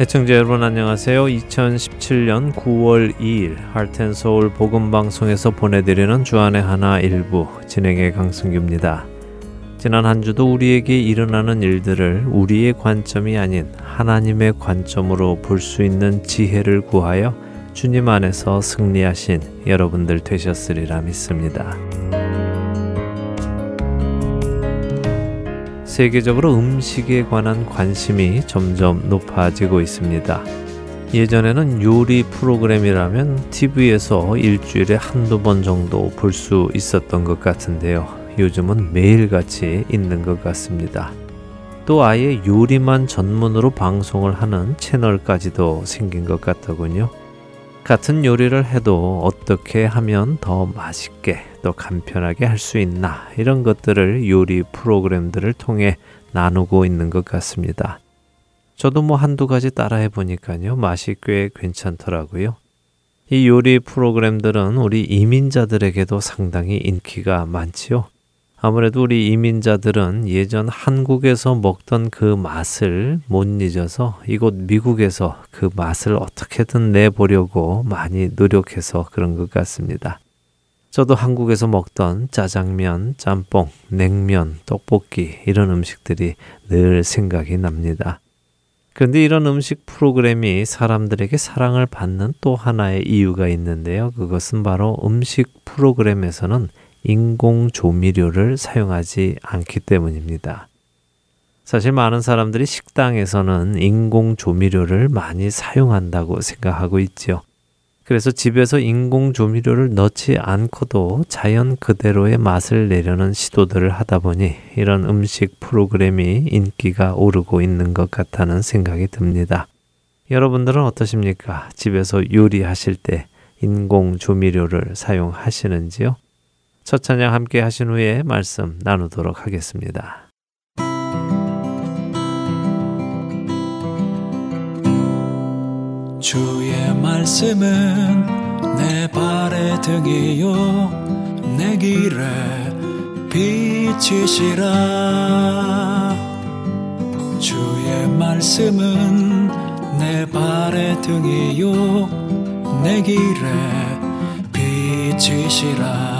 애청자 여러분 안녕하세요. 2017년 9월 2일 할텐서울 복음방송에서 보내드리는 주안의 하나 일부 진행의 강승규입니다. 지난 한 주도 우리에게 일어나는 일들을 우리의 관점이 아닌 하나님의 관점으로 볼 수 있는 지혜를 구하여 주님 안에서 승리하신 여러분들 되셨으리라 믿습니다. 세계적으로 음식에 관한 관심이 점점 높아지고 있습니다. 예전에는 요리 프로그램이라면 TV에서 일주일에 한두 번 정도 볼 수 있었던 것 같은데요. 요즘은 매일같이 있는 것 같습니다. 또 아예 요리만 전문으로 방송을 하는 채널까지도 생긴 것 같더군요. 같은 요리를 해도 어떻게 하면 더 맛있게 또 간편하게 할 수 있나 이런 것들을 요리 프로그램들을 통해 나누고 있는 것 같습니다. 저도 뭐 한두 가지 따라해 보니까요. 맛이 꽤 괜찮더라고요. 이 요리 프로그램들은 우리 이민자들에게도 상당히 인기가 많지요. 아무래도 우리 이민자들은 예전 한국에서 먹던 그 맛을 못 잊어서 이곳 미국에서 그 맛을 어떻게든 내보려고 많이 노력해서 그런 것 같습니다. 저도 한국에서 먹던 짜장면, 짬뽕, 냉면, 떡볶이 이런 음식들이 늘 생각이 납니다. 그런데 이런 음식 프로그램이 사람들에게 사랑을 받는 또 하나의 이유가 있는데요. 그것은 바로 음식 프로그램에서는 인공 조미료를 사용하지 않기 때문입니다. 사실 많은 사람들이 식당에서는 인공 조미료를 많이 사용한다고 생각하고 있죠. 그래서 집에서 인공 조미료를 넣지 않고도 자연 그대로의 맛을 내려는 시도들을 하다 보니 이런 음식 프로그램이 인기가 오르고 있는 것 같다는 생각이 듭니다. 여러분들은 어떠십니까? 집에서 요리하실 때 인공 조미료를 사용하시는지요? 첫 찬양 함께 하신 후에 말씀 나누도록 하겠습니다. 주의 말씀은 내 발의 등이요 내 길에 빛이시라 주의 말씀은 내 발의 등이요 내 길에 빛이시라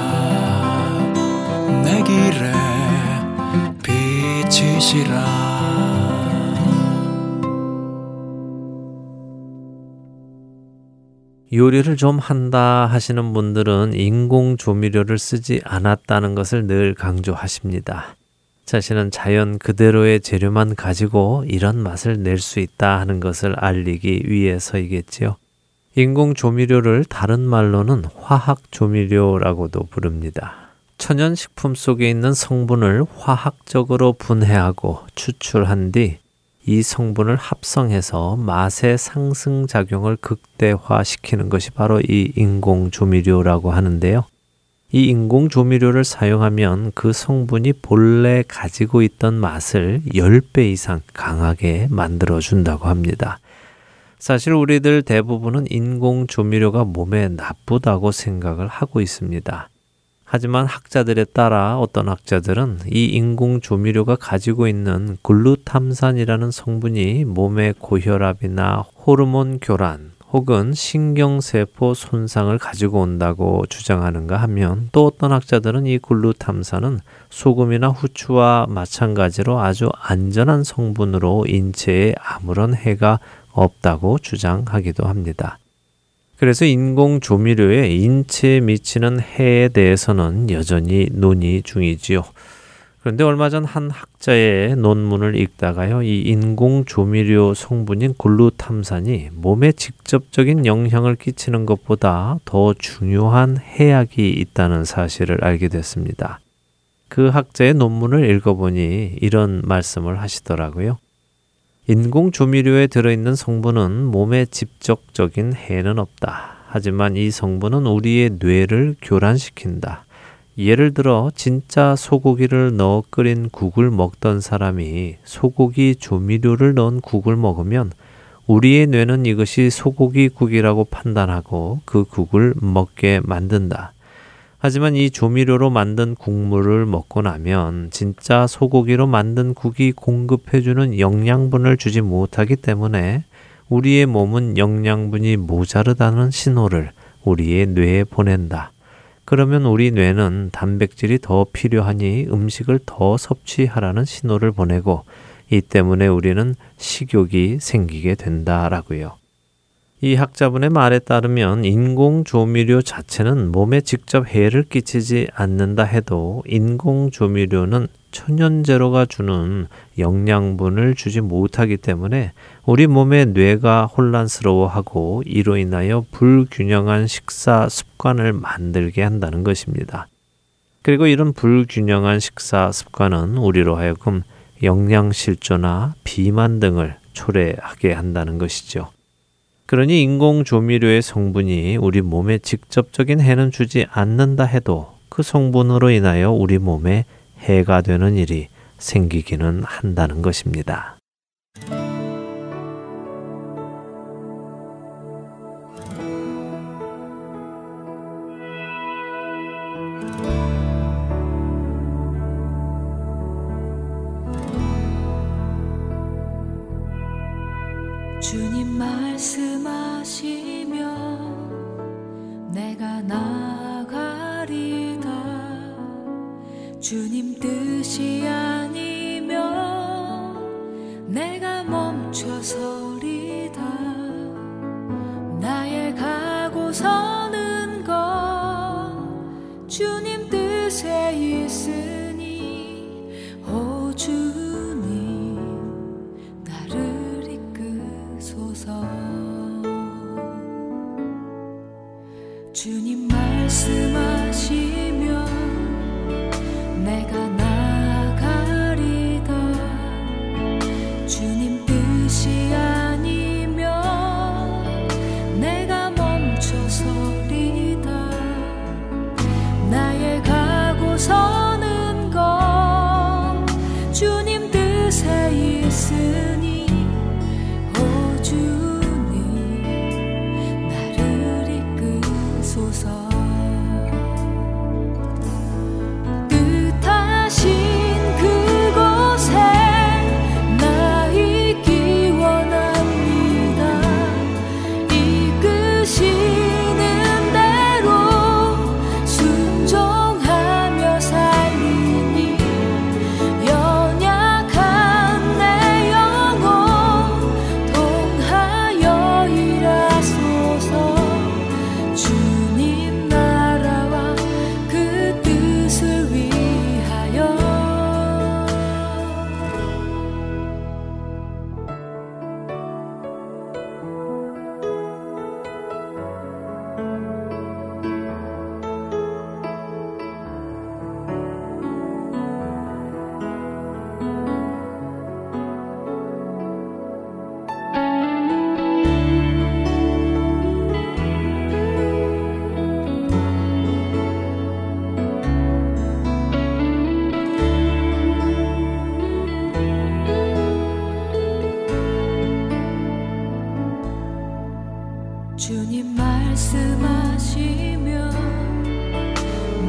길에 빛이시라 요리를 좀 한다 하시는 분들은 인공 조미료를 쓰지 않았다는 것을 늘 강조하십니다. 자신은 자연 그대로의 재료만 가지고 이런 맛을 낼 수 있다 하는 것을 알리기 위해서이겠지요. 인공 조미료를 다른 말로는 화학 조미료라고도 부릅니다. 천연 식품 속에 있는 성분을 화학적으로 분해하고 추출한 뒤 이 성분을 합성해서 맛의 상승 작용을 극대화시키는 것이 바로 이 인공 조미료라고 하는데요. 이 인공 조미료를 사용하면 그 성분이 본래 가지고 있던 맛을 10배 이상 강하게 만들어 준다고 합니다. 사실 우리들 대부분은 인공 조미료가 몸에 나쁘다고 생각을 하고 있습니다. 하지만 학자들에 따라 어떤 학자들은 이 인공 조미료가 가지고 있는 글루탐산이라는 성분이 몸의 고혈압이나 호르몬 교란 혹은 신경세포 손상을 가지고 온다고 주장하는가 하면 또 어떤 학자들은 이 글루탐산은 소금이나 후추와 마찬가지로 아주 안전한 성분으로 인체에 아무런 해가 없다고 주장하기도 합니다. 그래서 인공 조미료에 인체에 미치는 해에 대해서는 여전히 논의 중이지요. 그런데 얼마 전 한 학자의 논문을 읽다가요, 이 인공 조미료 성분인 글루탐산이 몸에 직접적인 영향을 끼치는 것보다 더 중요한 해악이 있다는 사실을 알게 됐습니다. 그 학자의 논문을 읽어보니 이런 말씀을 하시더라고요. 인공 조미료에 들어있는 성분은 몸에 직접적인 해는 없다. 하지만 이 성분은 우리의 뇌를 교란시킨다. 예를 들어 진짜 소고기를 넣어 끓인 국을 먹던 사람이 소고기 조미료를 넣은 국을 먹으면 우리의 뇌는 이것이 소고기 국이라고 판단하고 그 국을 먹게 만든다. 하지만 이 조미료로 만든 국물을 먹고 나면 진짜 소고기로 만든 국이 공급해주는 영양분을 주지 못하기 때문에 우리의 몸은 영양분이 모자르다는 신호를 우리의 뇌에 보낸다. 그러면 우리 뇌는 단백질이 더 필요하니 음식을 더 섭취하라는 신호를 보내고 이 때문에 우리는 식욕이 생기게 된다라고요. 이 학자분의 말에 따르면 인공 조미료 자체는 몸에 직접 해를 끼치지 않는다 해도 인공 조미료는 천연제로가 주는 영양분을 주지 못하기 때문에 우리 몸의 뇌가 혼란스러워하고 이로 인하여 불균형한 식사 습관을 만들게 한다는 것입니다. 그리고 이런 불균형한 식사 습관은 우리로 하여금 영양실조나 비만 등을 초래하게 한다는 것이죠. 그러니 인공 조미료의 성분이 우리 몸에 직접적인 해는 주지 않는다 해도 그 성분으로 인하여 우리 몸에 해가 되는 일이 생기기는 한다는 것입니다.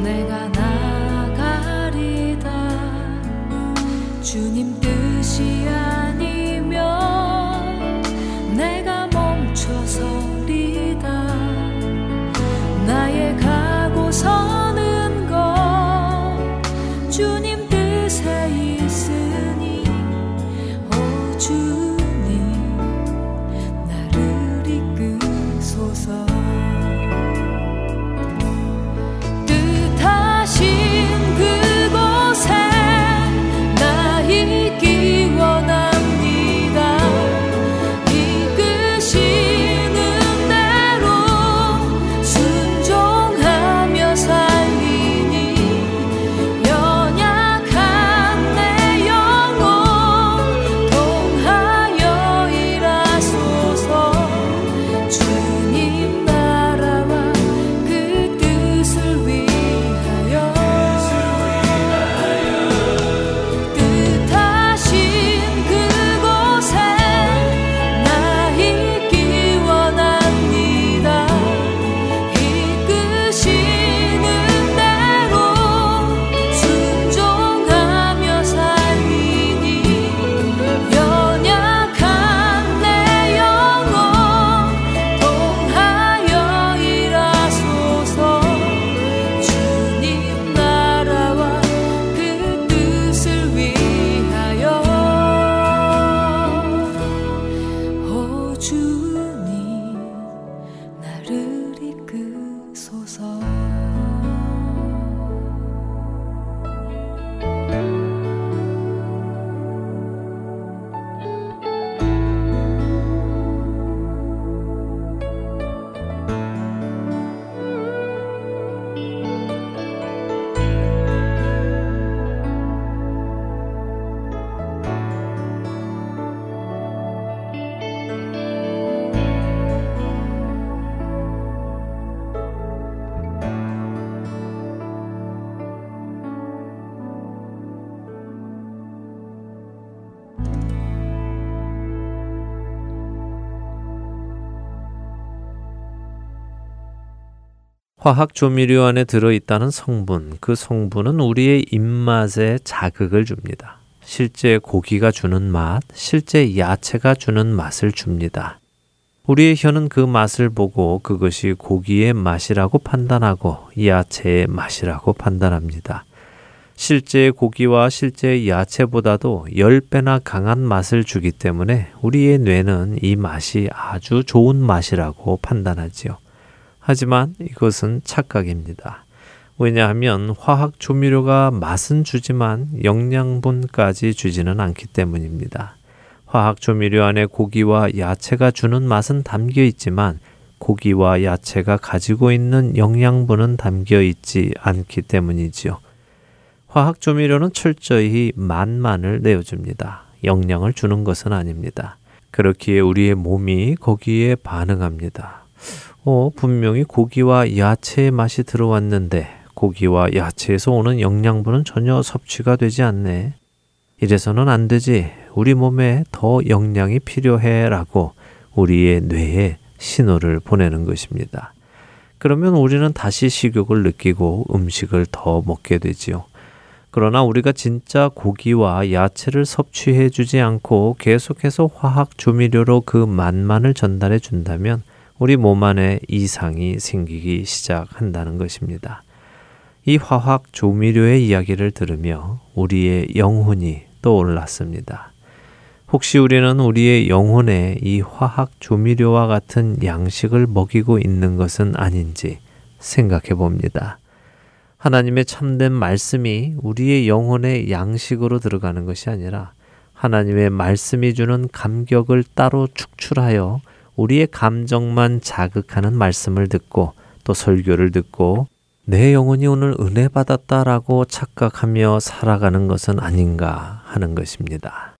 내가 나가리다. 주님 뜻이야. 화학 조미료 안에 들어있다는 성분, 그 성분은 우리의 입맛에 자극을 줍니다. 실제 고기가 주는 맛, 실제 야채가 주는 맛을 줍니다. 우리의 혀는 그 맛을 보고 그것이 고기의 맛이라고 판단하고 야채의 맛이라고 판단합니다. 실제 고기와 실제 야채보다도 10배나 강한 맛을 주기 때문에 우리의 뇌는 이 맛이 아주 좋은 맛이라고 판단하지요. 하지만 이것은 착각입니다. 왜냐하면 화학 조미료가 맛은 주지만 영양분까지 주지는 않기 때문입니다. 화학 조미료 안에 고기와 야채가 주는 맛은 담겨 있지만 고기와 야채가 가지고 있는 영양분은 담겨 있지 않기 때문이지요. 화학 조미료는 철저히 맛만을 내어줍니다. 영양을 주는 것은 아닙니다. 그렇기에 우리의 몸이 거기에 반응합니다. 어, 분명히 고기와 야채의 맛이 들어왔는데 고기와 야채에서 오는 영양분은 전혀 섭취가 되지 않네. 이래서는 안 되지. 우리 몸에 더 영양이 필요해 라고 우리의 뇌에 신호를 보내는 것입니다. 그러면 우리는 다시 식욕을 느끼고 음식을 더 먹게 되지요. 그러나 우리가 진짜 고기와 야채를 섭취해 주지 않고 계속해서 화학 조미료로 그 맛만을 전달해 준다면 우리 몸 안에 이상이 생기기 시작한다는 것입니다. 이 화학 조미료의 이야기를 들으며 우리의 영혼이 떠올랐습니다. 혹시 우리는 우리의 영혼에 이 화학 조미료와 같은 양식을 먹이고 있는 것은 아닌지 생각해 봅니다. 하나님의 참된 말씀이 우리의 영혼의 양식으로 들어가는 것이 아니라 하나님의 말씀이 주는 감격을 따로 축출하여 우리의 감정만 자극하는 말씀을 듣고 또 설교를 듣고 내 영혼이 오늘 은혜 받았다라고 착각하며 살아가는 것은 아닌가 하는 것입니다.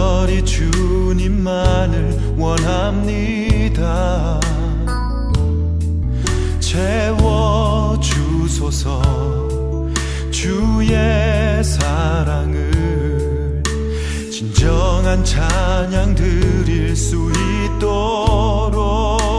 간절히 주님만을 원합니다. 채워 주소서 주의 사랑을 진정한 찬양 드릴 수 있도록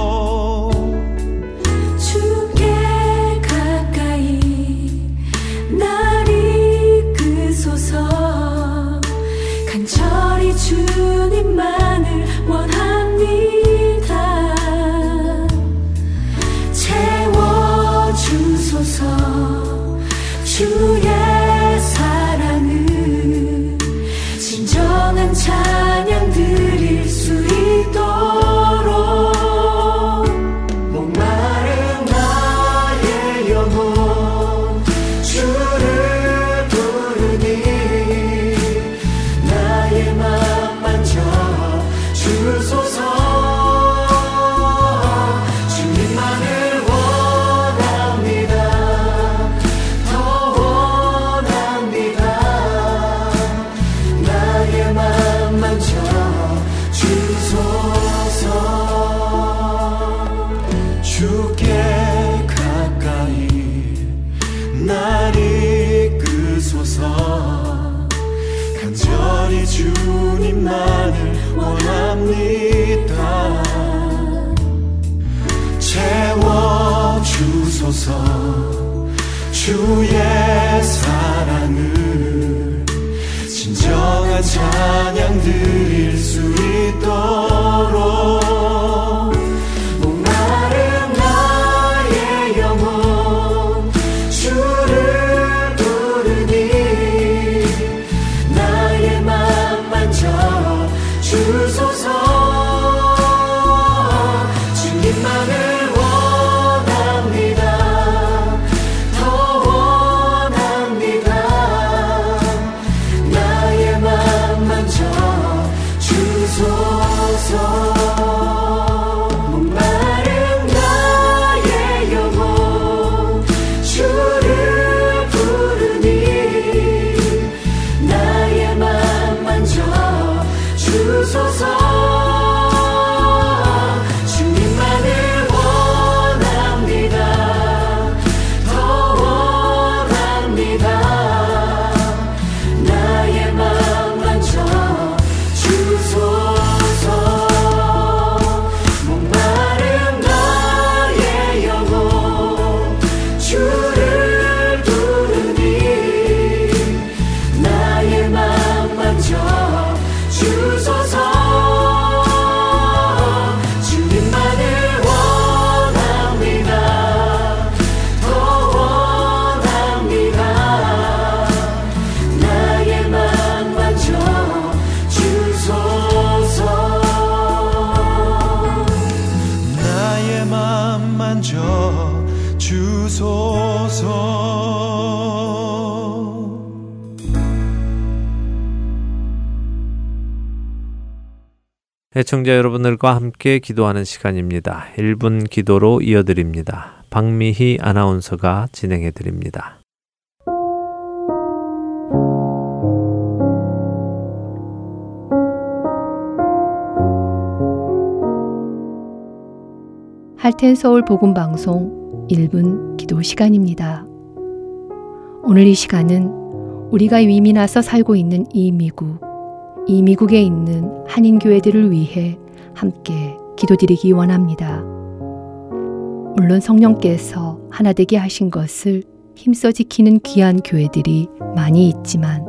애청자 여러분들과 함께 기도하는 시간입니다. 1분 기도로 이어드립니다. 박미희 아나운서가 진행해 드립니다. 할텐 서울 복음 방송 1분 기도 시간입니다. 오늘 이 시간은 우리가 나서 살고 있는 이 미국 이 미국에 있는 한인 교회들을 위해 함께 기도드리기 원합니다. 물론 성령께서 하나 되게 하신 것을 힘써 지키는 귀한 교회들이 많이 있지만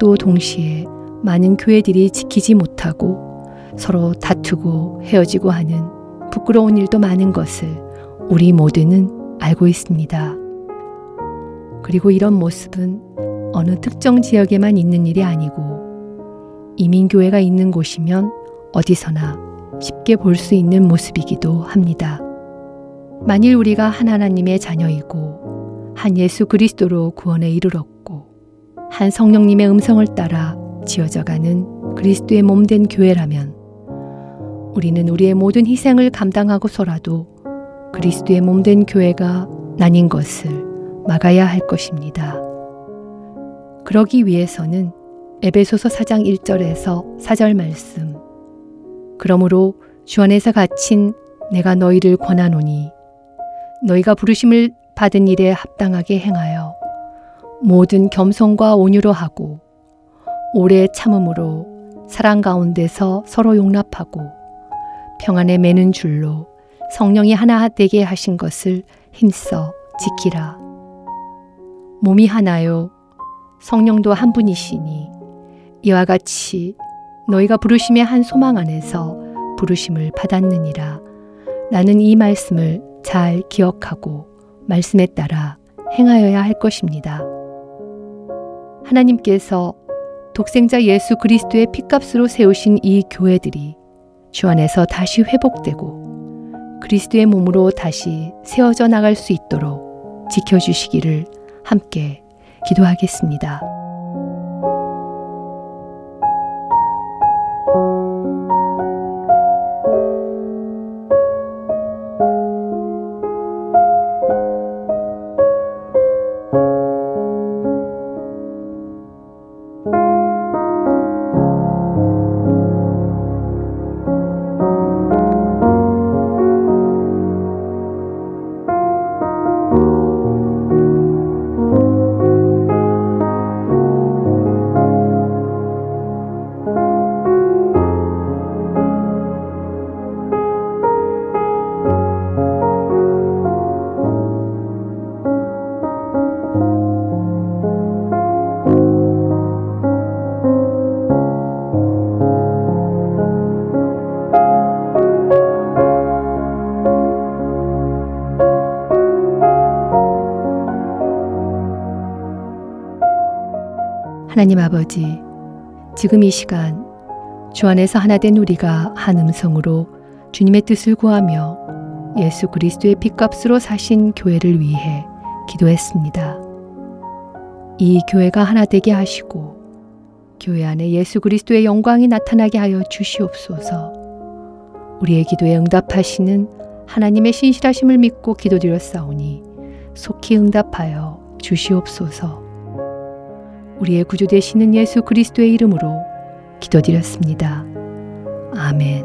또 동시에 많은 교회들이 지키지 못하고 서로 다투고 헤어지고 하는 부끄러운 일도 많은 것을 우리 모두는 알고 있습니다. 그리고 이런 모습은 어느 특정 지역에만 있는 일이 아니고 이민교회가 있는 곳이면 어디서나 쉽게 볼 수 있는 모습이기도 합니다. 만일 우리가 한 하나님의 자녀이고 한 예수 그리스도로 구원에 이르렀고 한 성령님의 음성을 따라 지어져가는 그리스도의 몸된 교회라면 우리는 우리의 모든 희생을 감당하고서라도 그리스도의 몸된 교회가 나뉜 것을 막아야 할 것입니다. 그러기 위해서는 에베소서 4장 1절에서 4절 말씀. 그러므로 주 안에서 갇힌 내가 너희를 권하노니 너희가 부르심을 받은 일에 합당하게 행하여 모든 겸손과 온유로 하고 오래 참음으로 사랑 가운데서 서로 용납하고 평안에 매는 줄로 성령이 하나 되게 하신 것을 힘써 지키라. 몸이 하나요. 성령도 한 분이시니 이와 같이 너희가 부르심의 한 소망 안에서 부르심을 받았느니라. 라는 이 말씀을 잘 기억하고 말씀에 따라 행하여야 할 것입니다. 하나님께서 독생자 예수 그리스도의 피값으로 세우신 이 교회들이 주 안에서 다시 회복되고 그리스도의 몸으로 다시 세워져 나갈 수 있도록 지켜주시기를 함께 기도하겠습니다. 하나님 아버지, 지금 이 시간 주 안에서 하나 된 우리가 한 음성으로 주님의 뜻을 구하며 예수 그리스도의 핏값으로 사신 교회를 위해 기도했습니다. 이 교회가 하나 되게 하시고 교회 안에 예수 그리스도의 영광이 나타나게 하여 주시옵소서. 우리의 기도에 응답하시는 하나님의 신실하심을 믿고 기도드렸사오니 속히 응답하여 주시옵소서. 우리의 구주 되시는 예수 그리스도의 이름으로 기도드렸습니다. 아멘.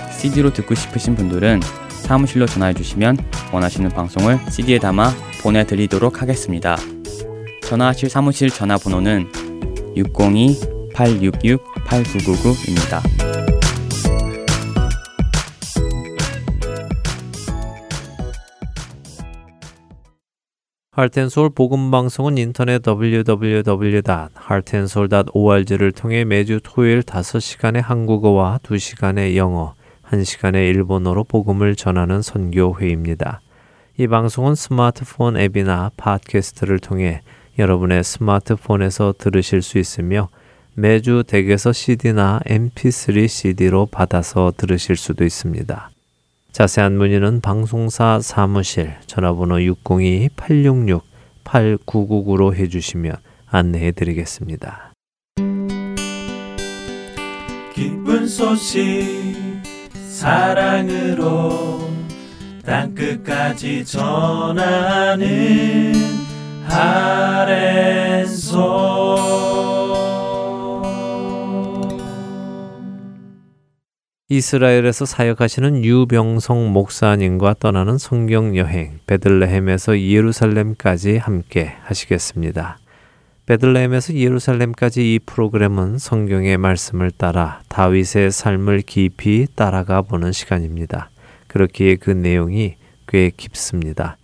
CD로 듣고 싶으신 분들은 사무실로 전화해 주시면 원하시는 방송을 CD에 담아 보내드리도록 하겠습니다. 전화하실 사무실 전화번호는 602-866-8999입니다. 할텐솔 복음 방송은 인터넷 www.heartandsoul.org를 통해 매주 토요일 5시간의 한국어와 2시간의 영어, 1시간의 일본어로 복음을 전하는 선교 회입니다. 이 방송은 스마트폰 앱이나 팟캐스트를 통해 여러분의 스마트폰에서 들으실 수 있으며 매주 댁에서 CD나 MP3 CD로 받아서 들으실 수도 있습니다. 자세한 문의는 방송사 사무실 전화번호 602-866-8999로 해주시면 안내해 드리겠습니다. 기쁜 소식 사랑으로 땅끝까지 전하는 아랜소 이스라엘에서 사역하시는 유병성 목사님과 떠나는 성경 여행 베들레헴에서 예루살렘까지 함께 하시겠습니다. 베들레헴에서 예루살렘까지 이 프로그램은 성경의 말씀을 따라 다윗의 삶을 깊이 따라가 보는 시간입니다. 그렇기에 그 내용이 꽤 깊습니다.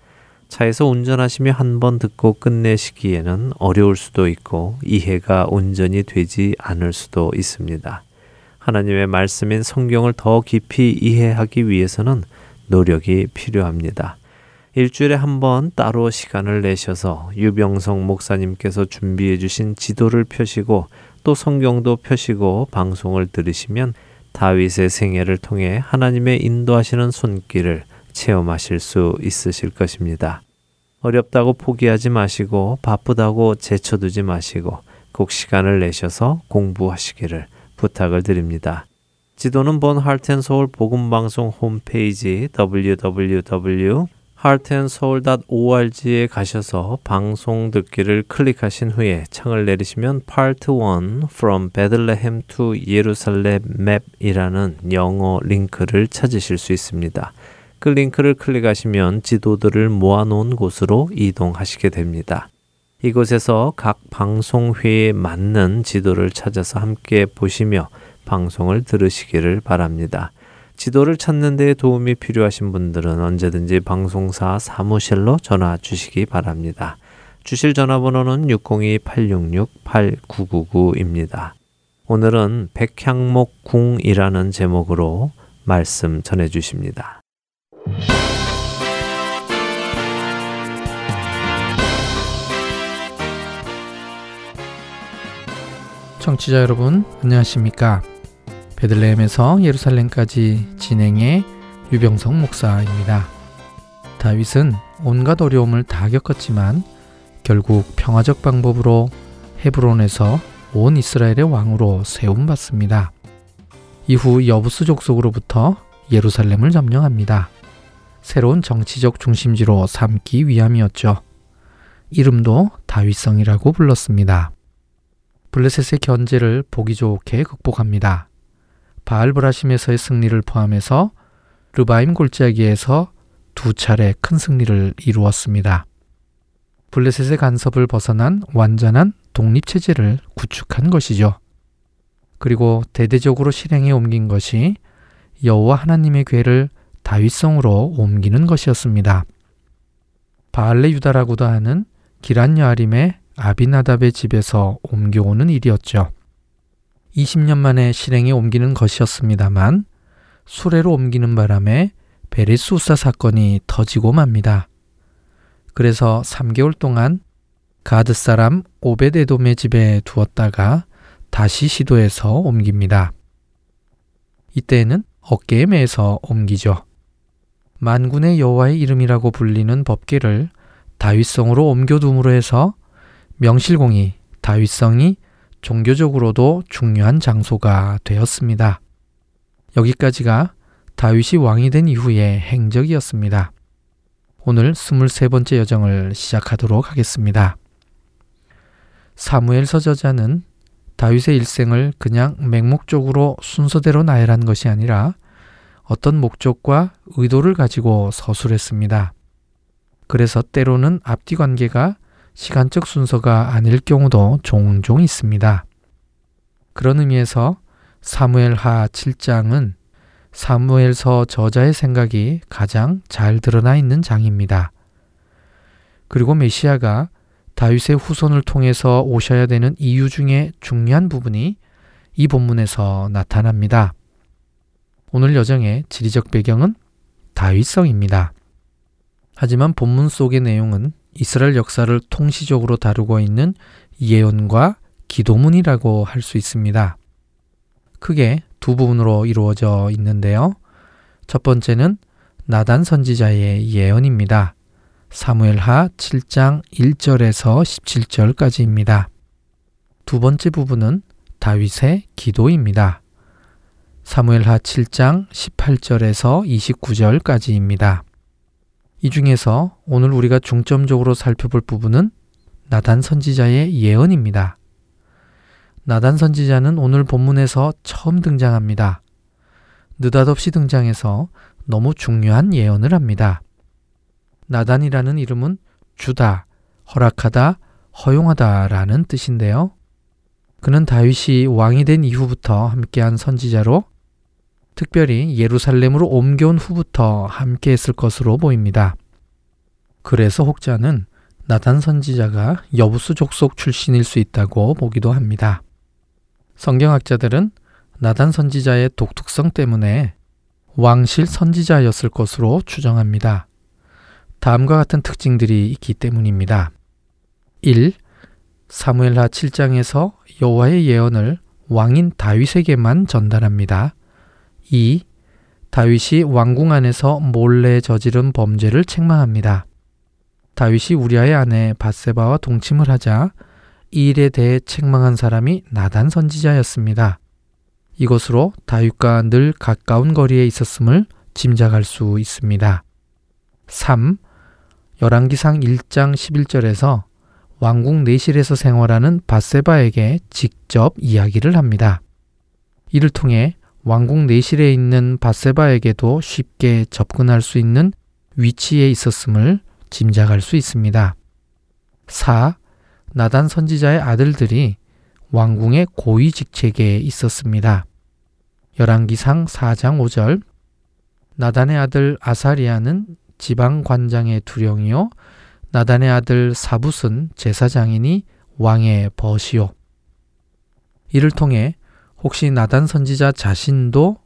차에서 운전하시며 한 번 듣고 끝내시기에는 어려울 수도 있고 이해가 온전히 되지 않을 수도 있습니다. 하나님의 말씀인 성경을 더 깊이 이해하기 위해서는 노력이 필요합니다. 일주일에 한 번 따로 시간을 내셔서 유병성 목사님께서 준비해 주신 지도를 펴시고 또 성경도 펴시고 방송을 들으시면 다윗의 생애를 통해 하나님의 인도하시는 손길을 체험하실 수 있으실 것입니다. 어렵다고 포기하지 마시고 바쁘다고 제쳐두지 마시고 꼭 시간을 내셔서 공부하시기를 부탁을 드립니다. 지도는 본 하트앤서울 복음방송 홈페이지 www heartandsoul.org에 가셔서 방송 듣기를 클릭하신 후에 창을 내리시면 Part 1 From Bethlehem to Jerusalem Map이라는 영어 링크를 찾으실 수 있습니다. 그 링크를 클릭하시면 지도들을 모아놓은 곳으로 이동하시게 됩니다. 이곳에서 각 방송회에 맞는 지도를 찾아서 함께 보시며 방송을 들으시기를 바랍니다. 지도를 찾는 데 도움이 필요하신 분들은 언제든지 방송사 사무실로 전화 주시기 바랍니다. 주실 전화번호는 602-866-8999입니다. 오늘은 백향목 궁이라는 제목으로 말씀 전해 주십니다. 청취자 여러분, 안녕하십니까? 베들레헴에서 예루살렘까지 진행해 유병성 목사입니다. 다윗은 온갖 어려움을 다 겪었지만 결국 평화적 방법으로 헤브론에서 온 이스라엘의 왕으로 세움받습니다. 이후 여부스 족속으로부터 예루살렘을 점령합니다. 새로운 정치적 중심지로 삼기 위함이었죠. 이름도 다윗성이라고 불렀습니다. 블레셋의 견제를 보기 좋게 극복합니다. 바알브라심에서의 승리를 포함해서 르바임 골짜기에서 두 차례 큰 승리를 이루었습니다. 블레셋의 간섭을 벗어난 완전한 독립체제를 구축한 것이죠. 그리고 대대적으로 실행에 옮긴 것이 여호와 하나님의 궤를 다윗성으로 옮기는 것이었습니다. 바알레 유다라고도 하는 기란 여아림의 아비나답의 집에서 옮겨오는 일이었죠. 20년 만에 실행에 옮기는 것이었습니다만 수레로 옮기는 바람에 베레수사 사건이 터지고 맙니다. 그래서 3개월 동안 가드 사람 오베데돔의 집에 두었다가 다시 시도해서 옮깁니다. 이때에는 어깨에 매서 옮기죠. 만군의 여호와의 이름이라고 불리는 법계를 다윗성으로 옮겨둠으로 해서 명실공히 다윗성이 종교적으로도 중요한 장소가 되었습니다. 여기까지가 다윗이 왕이 된 이후의 행적이었습니다. 오늘 23번째 여정을 시작하도록 하겠습니다. 사무엘서 저자는 다윗의 일생을 그냥 맹목적으로 순서대로 나열한 것이 아니라 어떤 목적과 의도를 가지고 서술했습니다. 그래서 때로는 앞뒤 관계가 시간적 순서가 아닐 경우도 종종 있습니다. 그런 의미에서 사무엘 하 7장은 사무엘서 저자의 생각이 가장 잘 드러나 있는 장입니다. 그리고 메시아가 다윗의 후손을 통해서 오셔야 되는 이유 중에 중요한 부분이 이 본문에서 나타납니다. 오늘 여정의 지리적 배경은 다윗성입니다. 하지만 본문 속의 내용은 이스라엘 역사를 통시적으로 다루고 있는 예언과 기도문이라고 할 수 있습니다. 크게 두 부분으로 이루어져 있는데요. 첫 번째는 나단 선지자의 예언입니다. 사무엘하 7장 1절에서 17절까지입니다. 두 번째 부분은 다윗의 기도입니다. 사무엘하 7장 18절에서 29절까지입니다. 이 중에서 오늘 우리가 중점적으로 살펴볼 부분은 나단 선지자의 예언입니다. 나단 선지자는 오늘 본문에서 처음 등장합니다. 느닷없이 등장해서 너무 중요한 예언을 합니다. 나단이라는 이름은 주다, 허락하다, 허용하다라는 뜻인데요. 그는 다윗이 왕이 된 이후부터 함께한 선지자로 특별히 예루살렘으로 옮겨온 후부터 함께 했을 것으로 보입니다. 그래서 혹자는 나단 선지자가 여부수 족속 출신일 수 있다고 보기도 합니다. 성경학자들은 나단 선지자의 독특성 때문에 왕실 선지자였을 것으로 추정합니다. 다음과 같은 특징들이 있기 때문입니다. 1. 사무엘하 7장에서 여호와의 예언을 왕인 다윗에게만 전달합니다. 2. 다윗이 왕궁 안에서 몰래 저지른 범죄를 책망합니다. 다윗이 우리아의 아내 바세바와 동침을 하자 이 일에 대해 책망한 사람이 나단 선지자였습니다. 이것으로 다윗과 늘 가까운 거리에 있었음을 짐작할 수 있습니다. 3. 열왕기상 1장 11절에서 왕궁 내실에서 생활하는 바세바에게 직접 이야기를 합니다. 이를 통해 왕궁 내실에 있는 바세바에게도 쉽게 접근할 수 있는 위치에 있었음을 짐작할 수 있습니다. 4. 나단 선지자의 아들들이 왕궁의 고위 직책에 있었습니다. 열왕기상 4장 5절 나단의 아들 아사리아는 지방 관장의 두령이요 나단의 아들 사붓은 제사장이니 왕의 벗이요 이를 통해 혹시 나단 선지자 자신도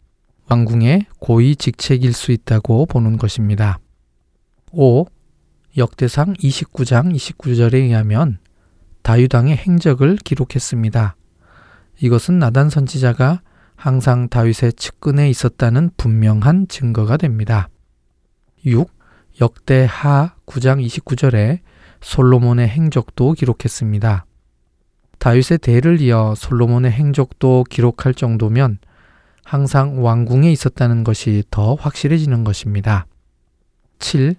왕궁의 고위 직책일 수 있다고 보는 것입니다. 5. 역대상 29장 29절에 의하면 다유당의 행적을 기록했습니다. 이것은 나단 선지자가 항상 다윗의 측근에 있었다는 분명한 증거가 됩니다. 6. 역대하 9장 29절에 솔로몬의 행적도 기록했습니다. 다윗의 대를 이어 솔로몬의 행적도 기록할 정도면 항상 왕궁에 있었다는 것이 더 확실해지는 것입니다. 7.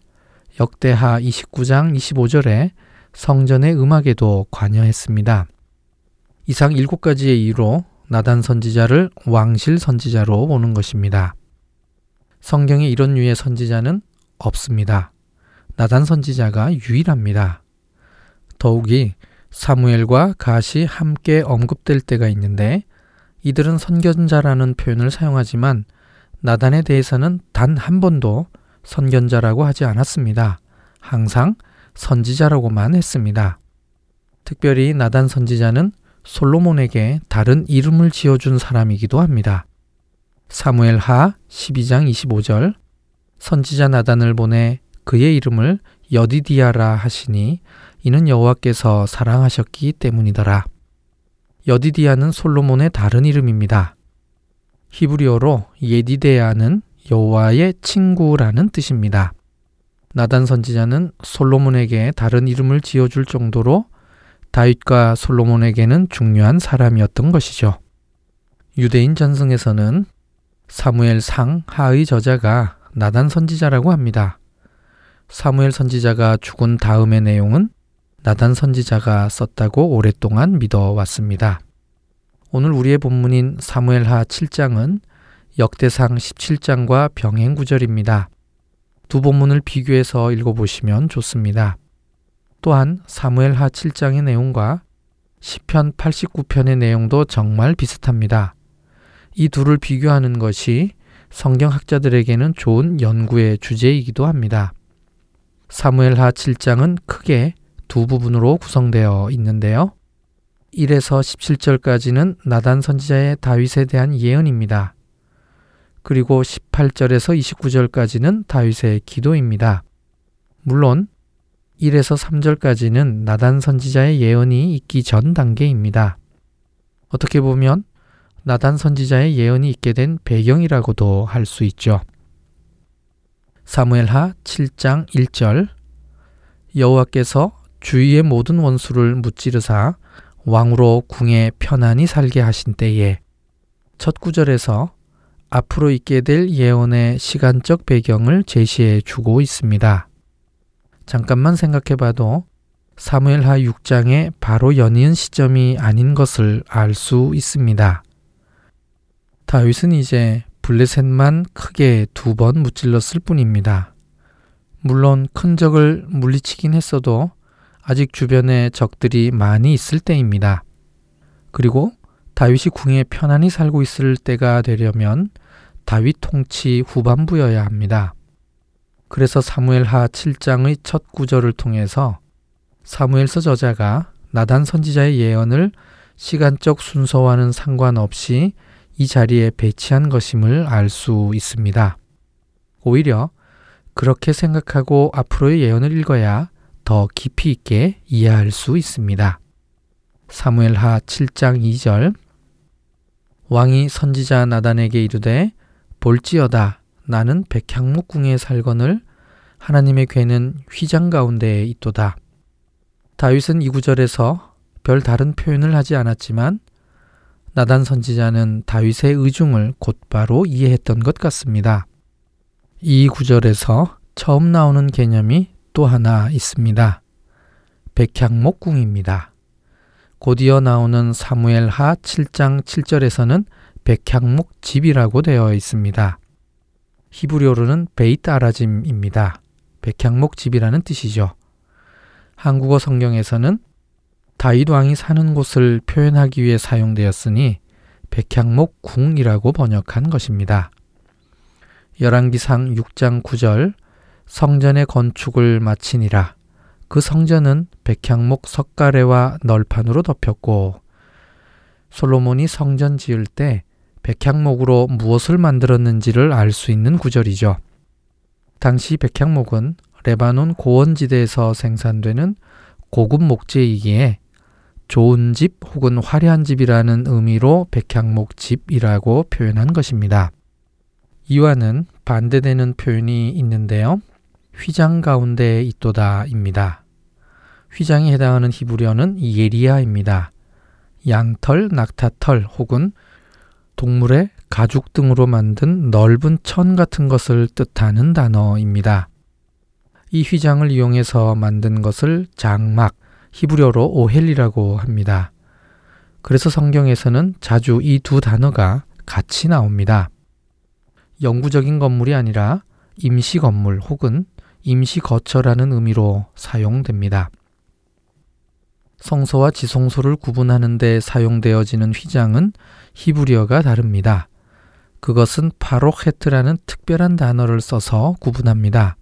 역대하 29장 25절에 성전의 음악에도 관여했습니다. 이상 7가지의 이유로 나단 선지자를 왕실 선지자로 보는 것입니다. 성경에 이런 류의 선지자는 없습니다. 나단 선지자가 유일합니다. 더욱이 사무엘과 가시 함께 언급될 때가 있는데 이들은 선견자라는 표현을 사용하지만 나단에 대해서는 단 한 번도 선견자라고 하지 않았습니다. 항상 선지자라고만 했습니다. 특별히 나단 선지자는 솔로몬에게 다른 이름을 지어준 사람이기도 합니다. 사무엘 하 12장 25절 선지자 나단을 보내 그의 이름을 여디디아라 하시니 이는 여호와께서 사랑하셨기 때문이더라. 여디디아는 솔로몬의 다른 이름입니다. 히브리어로 예디데아는 여호와의 친구라는 뜻입니다. 나단 선지자는 솔로몬에게 다른 이름을 지어줄 정도로 다윗과 솔로몬에게는 중요한 사람이었던 것이죠. 유대인 전승에서는 사무엘 상 하의 저자가 나단 선지자라고 합니다. 사무엘 선지자가 죽은 다음의 내용은 나단 선지자가 썼다고 오랫동안 믿어왔습니다. 오늘 우리의 본문인 사무엘하 7장은 역대상 17장과 병행 구절입니다. 두 본문을 비교해서 읽어보시면 좋습니다. 또한 사무엘하 7장의 내용과 시편 89편의 내용도 정말 비슷합니다. 이 둘을 비교하는 것이 성경학자들에게는 좋은 연구의 주제이기도 합니다. 사무엘하 7장은 크게 두 부분으로 구성되어 있는데요. 1에서 17절까지는 나단 선지자의 다윗에 대한 예언입니다. 그리고 18절에서 29절까지는 다윗의 기도입니다. 물론 1에서 3절까지는 나단 선지자의 예언이 있기 전 단계입니다. 어떻게 보면 나단 선지자의 예언이 있게 된 배경이라고도 할 수 있죠. 사무엘하 7장 1절 여호와께서 주위의 모든 원수를 무찌르사 왕으로 궁에 편안히 살게 하신 때에 첫 구절에서 앞으로 있게 될 예언의 시간적 배경을 제시해 주고 있습니다. 잠깐만 생각해 봐도 사무엘하 6장에 바로 연이은 시점이 아닌 것을 알 수 있습니다. 다윗은 이제 블레셋만 크게 두 번 무찔렀을 뿐입니다. 물론 큰 적을 물리치긴 했어도 아직 주변에 적들이 많이 있을 때입니다. 그리고 다윗이 궁에 편안히 살고 있을 때가 되려면 다윗 통치 후반부여야 합니다. 그래서 사무엘하 7장의 첫 구절을 통해서 사무엘서 저자가 나단 선지자의 예언을 시간적 순서와는 상관없이 이 자리에 배치한 것임을 알 수 있습니다. 오히려 그렇게 생각하고 앞으로의 예언을 읽어야 더 깊이 있게 이해할 수 있습니다. 사무엘하 7장 2절 왕이 선지자 나단에게 이르되 볼지어다 나는 백향목궁에 살거늘 하나님의 괴는 휘장 가운데에 있도다. 다윗은 이 구절에서 별 다른 표현을 하지 않았지만 나단 선지자는 다윗의 의중을 곧바로 이해했던 것 같습니다. 이 구절에서 처음 나오는 개념이 또 하나 있습니다. 백향목궁입니다. 곧 이어 나오는 사무엘 하 7장 7절에서는 백향목 집이라고 되어 있습니다. 히브리어로는 베이트 아라짐입니다. 백향목 집이라는 뜻이죠. 한국어 성경에서는 다윗 왕이 사는 곳을 표현하기 위해 사용되었으니 백향목 궁이라고 번역한 것입니다. 열왕기상 6장 9절 성전의 건축을 마치니라 그 성전은 백향목 석가래와 널판으로 덮였고 솔로몬이 성전 지을 때 백향목으로 무엇을 만들었는지를 알 수 있는 구절이죠. 당시 백향목은 레바논 고원지대에서 생산되는 고급 목재이기에 좋은 집 혹은 화려한 집이라는 의미로 백향목 집이라고 표현한 것입니다. 이와는 반대되는 표현이 있는데요. 휘장 가운데 있도다입니다. 휘장에 해당하는 히브리어는 예리아입니다. 양털, 낙타털 혹은 동물의 가죽 등으로 만든 넓은 천 같은 것을 뜻하는 단어입니다. 이 휘장을 이용해서 만든 것을 장막, 히브리어로 오헬이라고 합니다. 그래서 성경에서는 자주 이 두 단어가 같이 나옵니다. 영구적인 건물이 아니라 임시 건물 혹은 임시 거처라는 의미로 사용됩니다. 성소와 지성소를 구분하는 데 사용되어지는 휘장은 히브리어가 다릅니다. 그것은 파록헤트라는 특별한 단어를 써서 구분합니다.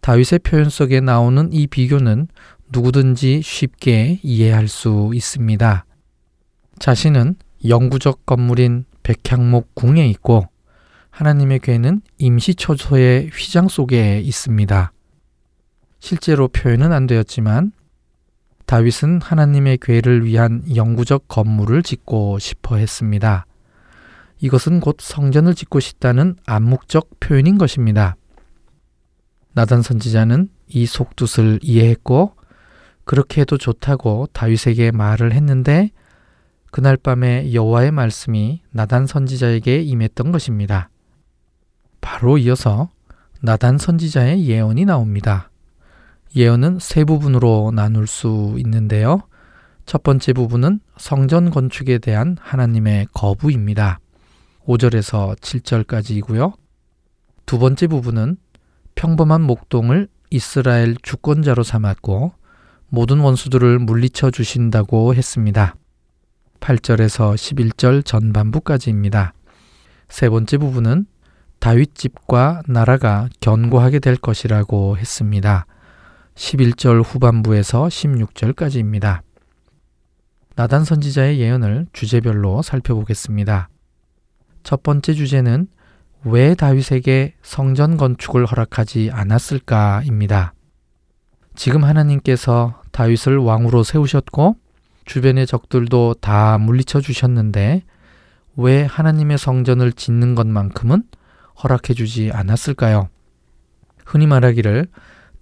다윗의 표현 속에 나오는 이 비교는 누구든지 쉽게 이해할 수 있습니다. 자신은 영구적 건물인 백향목 궁에 있고 하나님의 괴는 임시초소의 휘장 속에 있습니다. 실제로 표현은 안 되었지만 다윗은 하나님의 괴를 위한 영구적 건물을 짓고 싶어 했습니다. 이것은 곧 성전을 짓고 싶다는 암묵적 표현인 것입니다. 나단 선지자는 이 속뜻을 이해했고 그렇게 해도 좋다고 다윗에게 말을 했는데 그날 밤에 여호와의 말씀이 나단 선지자에게 임했던 것입니다. 바로 이어서 나단 선지자의 예언이 나옵니다. 예언은 세 부분으로 나눌 수 있는데요. 첫 번째 부분은 성전 건축에 대한 하나님의 거부입니다. 5절에서 7절까지이고요. 두 번째 부분은 평범한 목동을 이스라엘 주권자로 삼았고 모든 원수들을 물리쳐 주신다고 했습니다. 8절에서 11절 전반부까지입니다. 세 번째 부분은 다윗 집과 나라가 견고하게 될 것이라고 했습니다. 11절 후반부에서 16절까지입니다. 나단 선지자의 예언을 주제별로 살펴보겠습니다. 첫 번째 주제는 왜 다윗에게 성전 건축을 허락하지 않았을까입니다. 지금 하나님께서 다윗을 왕으로 세우셨고 주변의 적들도 다 물리쳐 주셨는데 왜 하나님의 성전을 짓는 것만큼은 허락해 주지 않았을까요? 흔히 말하기를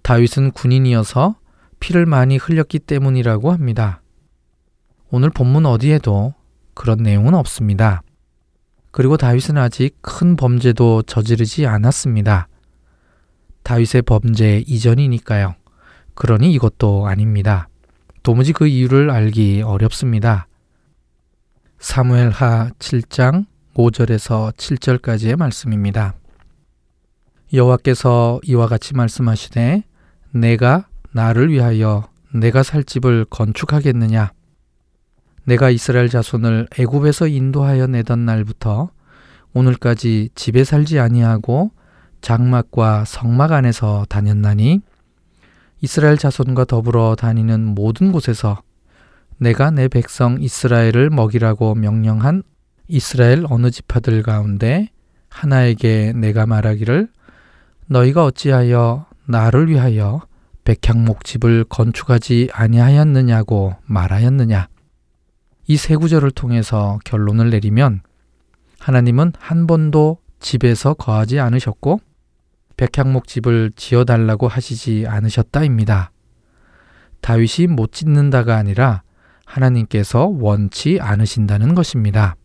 다윗은 군인이어서 피를 많이 흘렸기 때문이라고 합니다. 오늘 본문 어디에도 그런 내용은 없습니다. 그리고 다윗은 아직 큰 범죄도 저지르지 않았습니다. 다윗의 범죄 이전이니까요. 그러니 이것도 아닙니다. 도무지 그 이유를 알기 어렵습니다. 사무엘 하 7장 5절에서 7절까지의 말씀입니다. 여호와께서 이와 같이 말씀하시되 내가 나를 위하여 내가 살 집을 건축하겠느냐 내가 이스라엘 자손을 애굽에서 인도하여 내던 날부터 오늘까지 집에 살지 아니하고 장막과 성막 안에서 다녔나니 이스라엘 자손과 더불어 다니는 모든 곳에서 내가 내 백성 이스라엘을 먹이라고 명령한 이스라엘 어느 지파들 가운데 하나에게 내가 말하기를 너희가 어찌하여 나를 위하여 백향목 집을 건축하지 아니하였느냐고 말하였느냐 이 세 구절을 통해서 결론을 내리면 하나님은 한 번도 집에서 거하지 않으셨고 백향목 집을 지어 달라고 하시지 않으셨다입니다. 다윗이 못 짓는다가 아니라 하나님께서 원치 않으신다는 것입니다.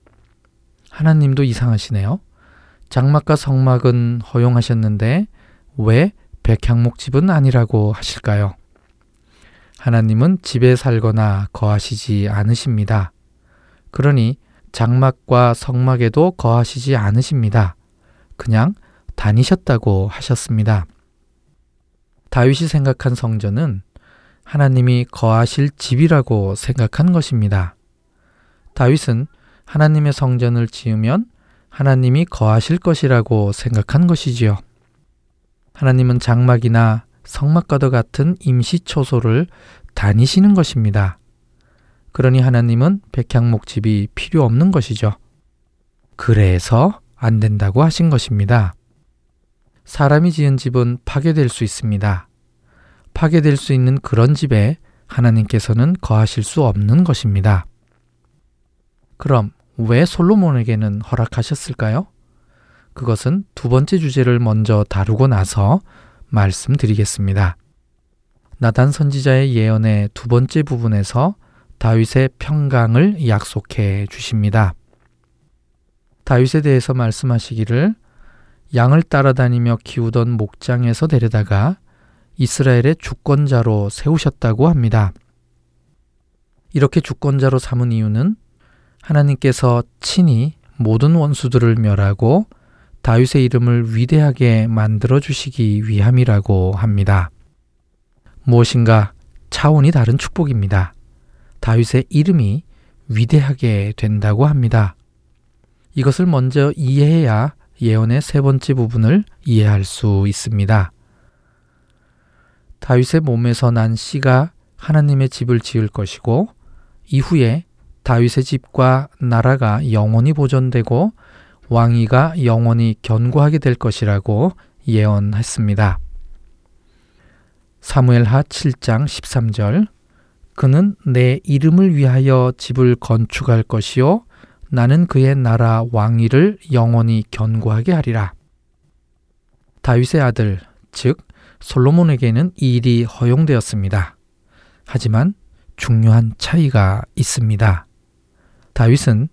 하나님도 이상하시네요. 장막과 성막은 허용하셨는데 왜 백향목 집은 아니라고 하실까요? 하나님은 집에 살거나 거하시지 않으십니다. 그러니 장막과 성막에도 거하시지 않으십니다. 그냥 다니셨다고 하셨습니다. 다윗이 생각한 성전은 하나님이 거하실 집이라고 생각한 것입니다. 다윗은 하나님의 성전을 지으면 하나님이 거하실 것이라고 생각한 것이지요. 하나님은 장막이나 성막과도 같은 임시 초소를 다니시는 것입니다. 그러니 하나님은 백향목 집이 필요 없는 것이죠. 그래서 안 된다고 하신 것입니다. 사람이 지은 집은 파괴될 수 있습니다. 파괴될 수 있는 그런 집에 하나님께서는 거하실 수 없는 것입니다. 그럼 왜 솔로몬에게는 허락하셨을까요? 그것은 두 번째 주제를 먼저 다루고 나서 말씀드리겠습니다. 나단 선지자의 예언의 두 번째 부분에서 다윗의 평강을 약속해 주십니다. 다윗에 대해서 말씀하시기를 양을 따라다니며 키우던 목장에서 데려다가 이스라엘의 주권자로 세우셨다고 합니다. 이렇게 주권자로 삼은 이유는 하나님께서 친히 모든 원수들을 멸하고 다윗의 이름을 위대하게 만들어 주시기 위함이라고 합니다. 무엇인가 차원이 다른 축복입니다. 다윗의 이름이 위대하게 된다고 합니다. 이것을 먼저 이해해야 예언의 세 번째 부분을 이해할 수 있습니다. 다윗의 몸에서 난 씨가 하나님의 집을 지을 것이고 이후에 다윗의 집과 나라가 영원히 보존되고 왕위가 영원히 견고하게 될 것이라고 예언했습니다. 사무엘하 7장 13절 그는 내 이름을 위하여 집을 건축할 것이요 나는 그의 나라 왕위를 영원히 견고하게 하리라. 다윗의 아들, 즉 솔로몬에게는 이 일이 허용되었습니다. 하지만 중요한 차이가 있습니다. 다윗은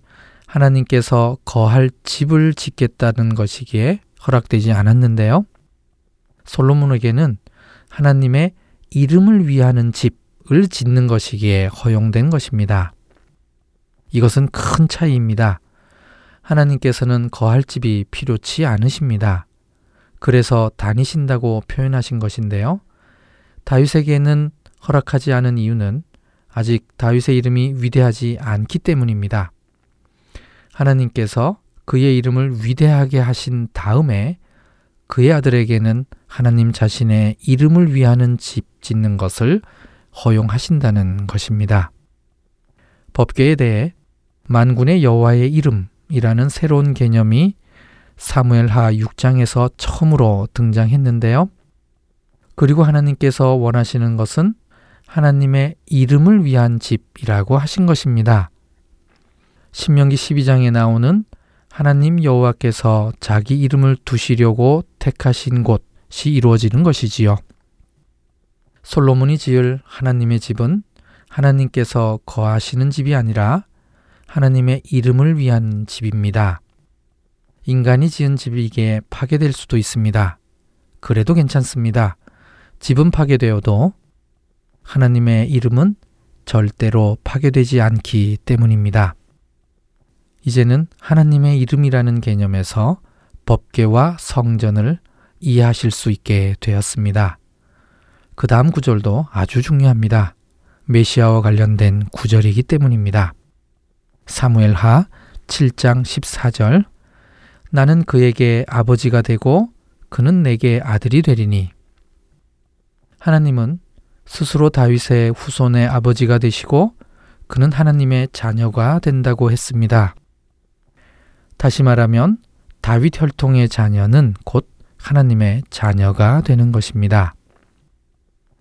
하나님께서 거할 집을 짓겠다는 것이기에 허락되지 않았는데요. 솔로몬에게는 하나님의 이름을 위하는 집을 짓는 것이기에 허용된 것입니다. 이것은 큰 차이입니다. 하나님께서는 거할 집이 필요치 않으십니다. 그래서 다니신다고 표현하신 것인데요. 다윗에게는 허락하지 않은 이유는 아직 다윗의 이름이 위대하지 않기 때문입니다. 하나님께서 그의 이름을 위대하게 하신 다음에 그의 아들에게는 하나님 자신의 이름을 위하는 집 짓는 것을 허용하신다는 것입니다. 법궤에 대해 만군의 여호와의 이름이라는 새로운 개념이 사무엘하 6장에서 처음으로 등장했는데요. 그리고 하나님께서 원하시는 것은 하나님의 이름을 위한 집이라고 하신 것입니다. 신명기 12장에 나오는 하나님 여호와께서 자기 이름을 두시려고 택하신 곳이 이루어지는 것이지요. 솔로몬이 지을 하나님의 집은 하나님께서 거하시는 집이 아니라 하나님의 이름을 위한 집입니다. 인간이 지은 집이 이게 파괴될 수도 있습니다. 그래도 괜찮습니다. 집은 파괴되어도 하나님의 이름은 절대로 파괴되지 않기 때문입니다. 이제는 하나님의 이름이라는 개념에서 법계와 성전을 이해하실 수 있게 되었습니다. 그 다음 구절도 아주 중요합니다. 메시아와 관련된 구절이기 때문입니다. 사무엘하 7장 14절 나는 그에게 아버지가 되고 그는 내게 아들이 되리니 하나님은 스스로 다윗의 후손의 아버지가 되시고 그는 하나님의 자녀가 된다고 했습니다. 다시 말하면 다윗 혈통의 자녀는 곧 하나님의 자녀가 되는 것입니다.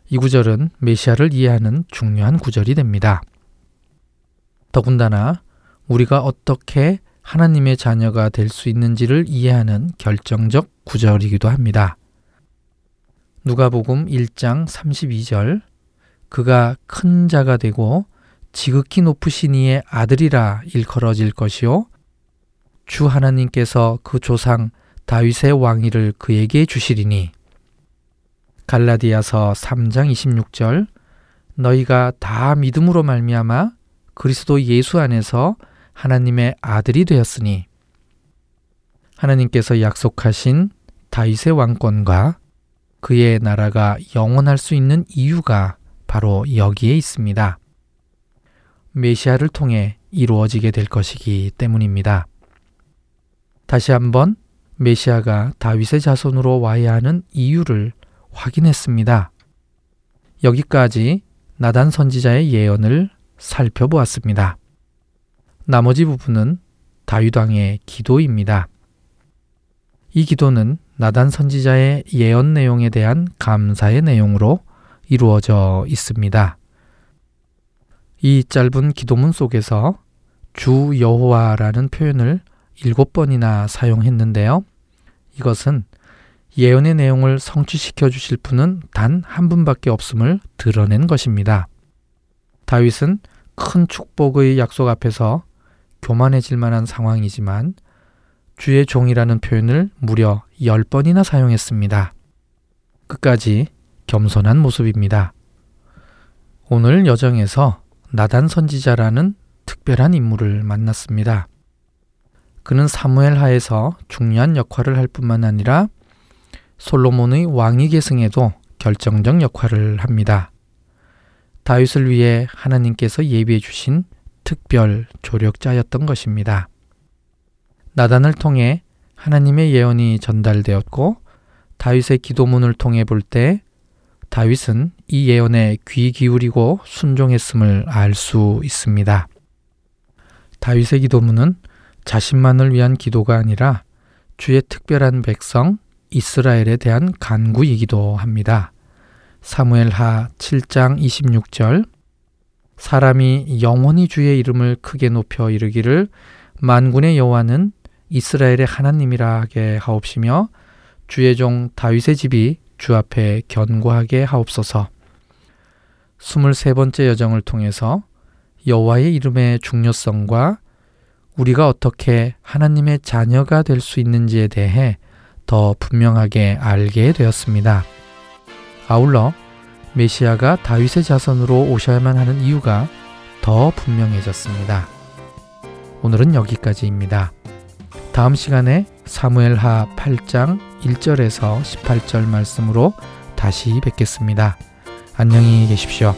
이 구절은 메시아를 이해하는 중요한 구절이 됩니다. 더군다나 우리가 어떻게 하나님의 자녀가 될 수 있는지를 이해하는 결정적 구절이기도 합니다. 누가복음 1장 32절. 그가 큰 자가 되고 지극히 높으신 이의 아들이라 일컬어질 것이요. 주 하나님께서 그 조상 다윗의 왕위를 그에게 주시리니. 갈라디아서 3장 26절. 너희가 다 믿음으로 말미암아 그리스도 예수 안에서 하나님의 아들이 되었으니. 하나님께서 약속하신 다윗의 왕권과 그의 나라가 영원할 수 있는 이유가 바로 여기에 있습니다. 메시아를 통해 이루어지게 될 것이기 때문입니다. 다시 한번 메시아가 다윗의 자손으로 와야 하는 이유를 확인했습니다. 여기까지 나단 선지자의 예언을 살펴보았습니다. 나머지 부분은 다윗 왕의 기도입니다. 이 기도는 나단 선지자의 예언 내용에 대한 감사의 내용으로 이루어져 있습니다. 이 짧은 기도문 속에서 주 여호와라는 표현을 일곱 번이나 사용했는데요. 이것은 예언의 내용을 성취시켜 주실 분은 단 한 분밖에 없음을 드러낸 것입니다. 다윗은 큰 축복의 약속 앞에서 교만해질 만한 상황이지만 주의 종이라는 표현을 무려 10번이나 사용했습니다. 끝까지 겸손한 모습입니다. 오늘 여정에서 나단 선지자라는 특별한 인물을 만났습니다. 그는 사무엘 하에서 중요한 역할을 할 뿐만 아니라 솔로몬의 왕위 계승에도 결정적 역할을 합니다. 다윗을 위해 하나님께서 예비해 주신 특별 조력자였던 것입니다. 나단을 통해 하나님의 예언이 전달되었고 다윗의 기도문을 통해 볼 때 다윗은 이 예언에 귀 기울이고 순종했음을 알 수 있습니다. 다윗의 기도문은 자신만을 위한 기도가 아니라 주의 특별한 백성 이스라엘에 대한 간구이기도 합니다. 사무엘하 7장 26절 사람이 영원히 주의 이름을 크게 높여 이르기를 만군의 여호와는 이스라엘의 하나님이라 하게 하옵시며 주의 종 다윗의 집이 주 앞에 견고하게 하옵소서. 23번째 여정을 통해서 여호와의 이름의 중요성과 우리가 어떻게 하나님의 자녀가 될 수 있는지에 대해 더 분명하게 알게 되었습니다. 아울러 메시아가 다윗의 자손으로 오셔야만 하는 이유가 더 분명해졌습니다. 오늘은 여기까지입니다. 다음 시간에 사무엘하 8장 1절에서 18절 말씀으로 다시 뵙겠습니다. 안녕히 계십시오.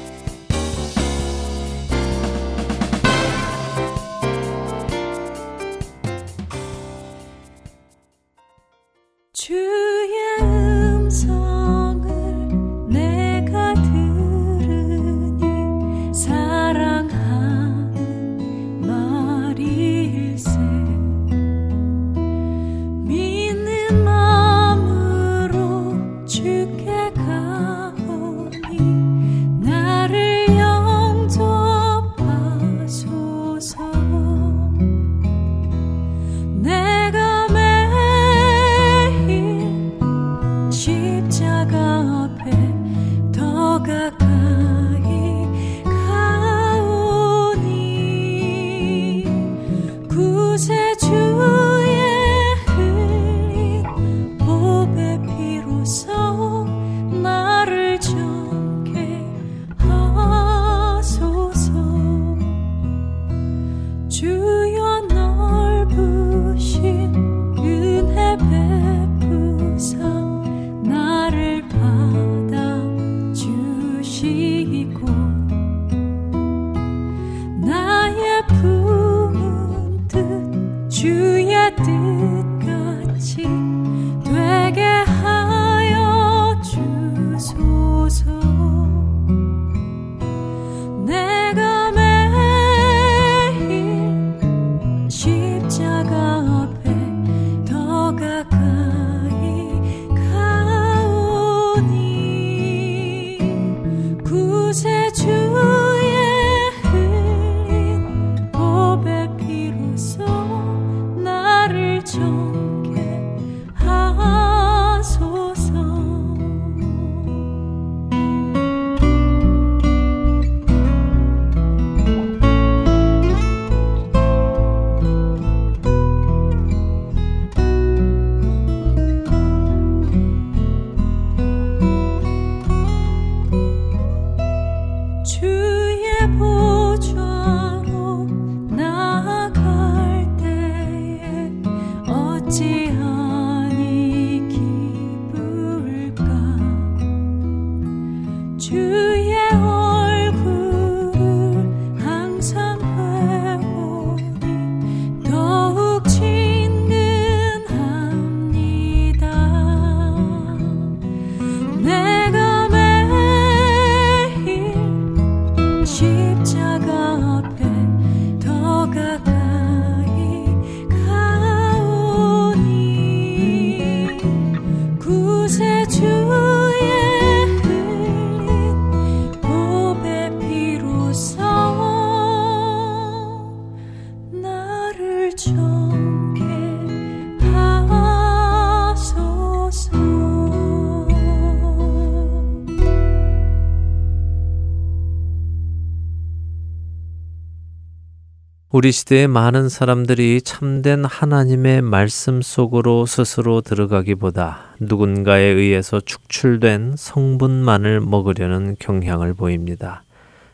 우리 시대의 많은 사람들이 참된 하나님의 말씀 속으로 스스로 들어가기보다 누군가에 의해서 축출된 성분만을 먹으려는 경향을 보입니다.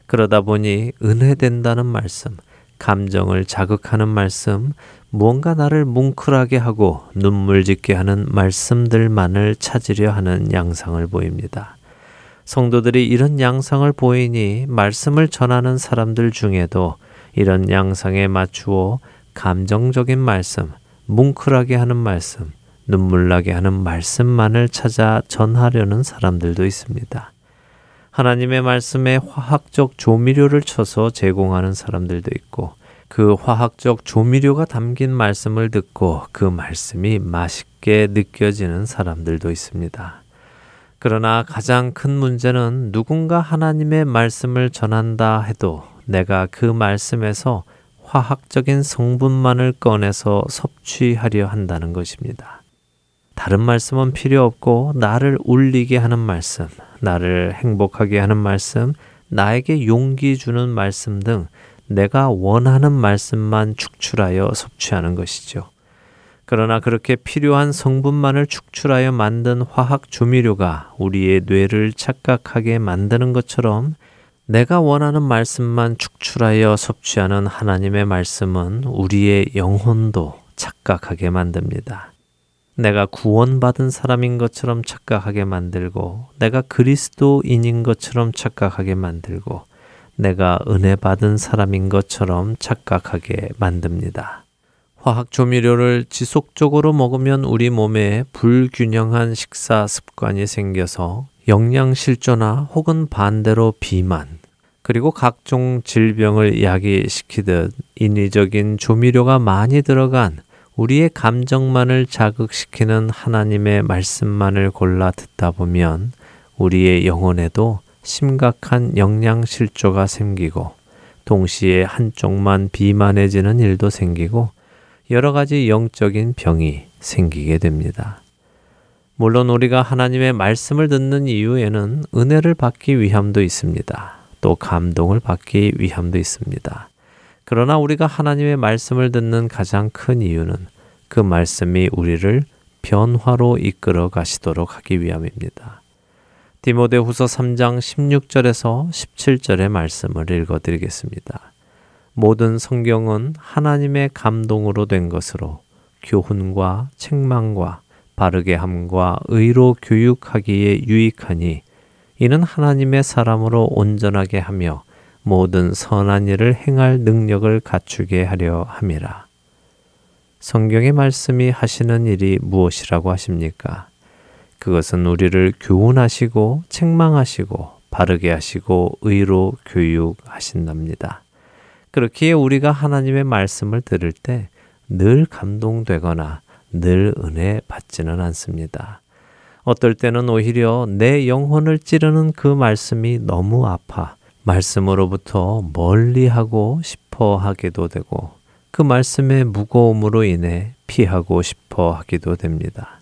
그러다 보니 은혜된다는 말씀, 감정을 자극하는 말씀, 무언가 나를 뭉클하게 하고 눈물 짓게 하는 말씀들만을 찾으려 하는 양상을 보입니다. 성도들이 이런 양상을 보이니 말씀을 전하는 사람들 중에도 이런 양상에 맞추어 감정적인 말씀, 뭉클하게 하는 말씀, 눈물나게 하는 말씀만을 찾아 전하려는 사람들도 있습니다. 하나님의 말씀에 화학적 조미료를 쳐서 제공하는 사람들도 있고 그 화학적 조미료가 담긴 말씀을 듣고 그 말씀이 맛있게 느껴지는 사람들도 있습니다. 그러나 가장 큰 문제는 누군가 하나님의 말씀을 전한다 해도 내가 그 말씀에서 화학적인 성분만을 꺼내서 섭취하려 한다는 것입니다. 다른 말씀은 필요 없고 나를 울리게 하는 말씀, 나를 행복하게 하는 말씀, 나에게 용기 주는 말씀 등 내가 원하는 말씀만 축출하여 섭취하는 것이죠. 그러나 그렇게 필요한 성분만을 축출하여 만든 화학 조미료가 우리의 뇌를 착각하게 만드는 것처럼 내가 원하는 말씀만 축출하여 섭취하는 하나님의 말씀은 우리의 영혼도 착각하게 만듭니다. 내가 구원받은 사람인 것처럼 착각하게 만들고, 내가 그리스도인인 것처럼 착각하게 만들고, 내가 은혜 받은 사람인 것처럼 착각하게 만듭니다. 화학 조미료를 지속적으로 먹으면 우리 몸에 불균형한 식사 습관이 생겨서 영양실조나 혹은 반대로 비만, 그리고 각종 질병을 야기시키듯 인위적인 조미료가 많이 들어간 우리의 감정만을 자극시키는 하나님의 말씀만을 골라 듣다 보면 우리의 영혼에도 심각한 영양실조가 생기고 동시에 한쪽만 비만해지는 일도 생기고 여러 가지 영적인 병이 생기게 됩니다. 물론 우리가 하나님의 말씀을 듣는 이유에는 은혜를 받기 위함도 있습니다. 또 감동을 받기 위함도 있습니다. 그러나 우리가 하나님의 말씀을 듣는 가장 큰 이유는 그 말씀이 우리를 변화로 이끌어 가시도록 하기 위함입니다. 디모데 후서 3장 16절에서 17절의 말씀을 읽어 드리겠습니다. 모든 성경은 하나님의 감동으로 된 것으로 교훈과 책망과 바르게 함과 의로 교육하기에 유익하니 이는 하나님의 사람으로 온전하게 하며 모든 선한 일을 행할 능력을 갖추게 하려 함이라. 성경의 말씀이 하시는 일이 무엇이라고 하십니까? 그것은 우리를 교훈하시고 책망하시고 바르게 하시고 의로 교육하신답니다. 그렇기에 우리가 하나님의 말씀을 들을 때 늘 감동되거나 늘 은혜 받지는 않습니다. 어떨 때는 오히려 내 영혼을 찌르는 그 말씀이 너무 아파 말씀으로부터 멀리 하고 싶어 하기도 되고 그 말씀의 무거움으로 인해 피하고 싶어 하기도 됩니다.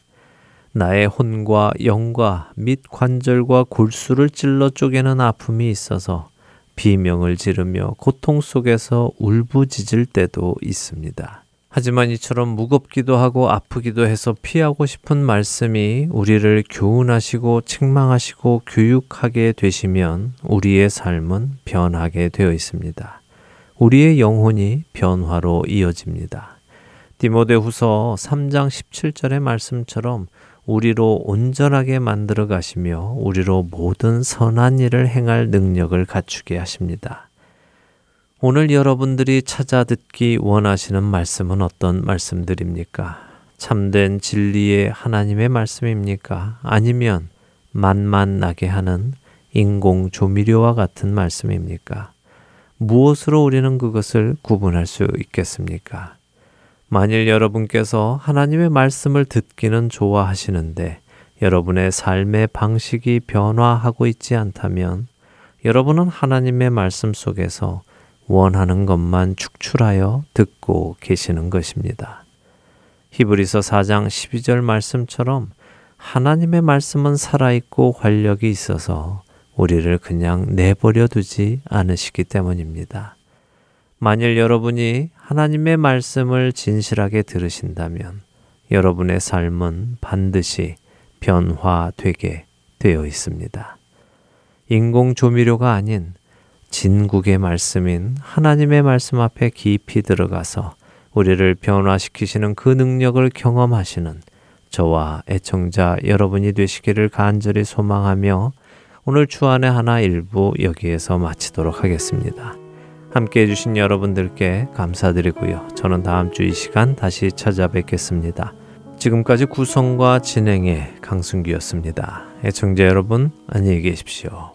나의 혼과 영과 및 관절과 골수를 찔러 쪼개는 아픔이 있어서 비명을 지르며 고통 속에서 울부짖을 때도 있습니다. 하지만 이처럼 무겁기도 하고 아프기도 해서 피하고 싶은 말씀이 우리를 교훈하시고 책망하시고 교육하게 되시면 우리의 삶은 변하게 되어 있습니다. 우리의 영혼이 변화로 이어집니다. 디모데 후서 3장 17절의 말씀처럼 우리로 온전하게 만들어 가시며 우리로 모든 선한 일을 행할 능력을 갖추게 하십니다. 오늘 여러분들이 찾아 듣기 원하시는 말씀은 어떤 말씀들입니까? 참된 진리의 하나님의 말씀입니까? 아니면 만만 나게 하는 인공 조미료와 같은 말씀입니까? 무엇으로 우리는 그것을 구분할 수 있겠습니까? 만일 여러분께서 하나님의 말씀을 듣기는 좋아하시는데 여러분의 삶의 방식이 변화하고 있지 않다면 여러분은 하나님의 말씀 속에서 원하는 것만 축출하여 듣고 계시는 것입니다. 히브리서 4장 12절 말씀처럼 하나님의 말씀은 살아있고 활력이 있어서 우리를 그냥 내버려 두지 않으시기 때문입니다. 만일 여러분이 하나님의 말씀을 진실하게 들으신다면 여러분의 삶은 반드시 변화되게 되어 있습니다. 인공 조미료가 아닌 진국의 말씀인 하나님의 말씀 앞에 깊이 들어가서 우리를 변화시키시는 그 능력을 경험하시는 저와 애청자 여러분이 되시기를 간절히 소망하며 오늘 주안의 하나 일부 여기에서 마치도록 하겠습니다. 함께 해주신 여러분들께 감사드리고요. 저는 다음 주 이 시간 다시 찾아뵙겠습니다. 지금까지 구성과 진행의 강순기였습니다. 애청자 여러분, 안녕히 계십시오.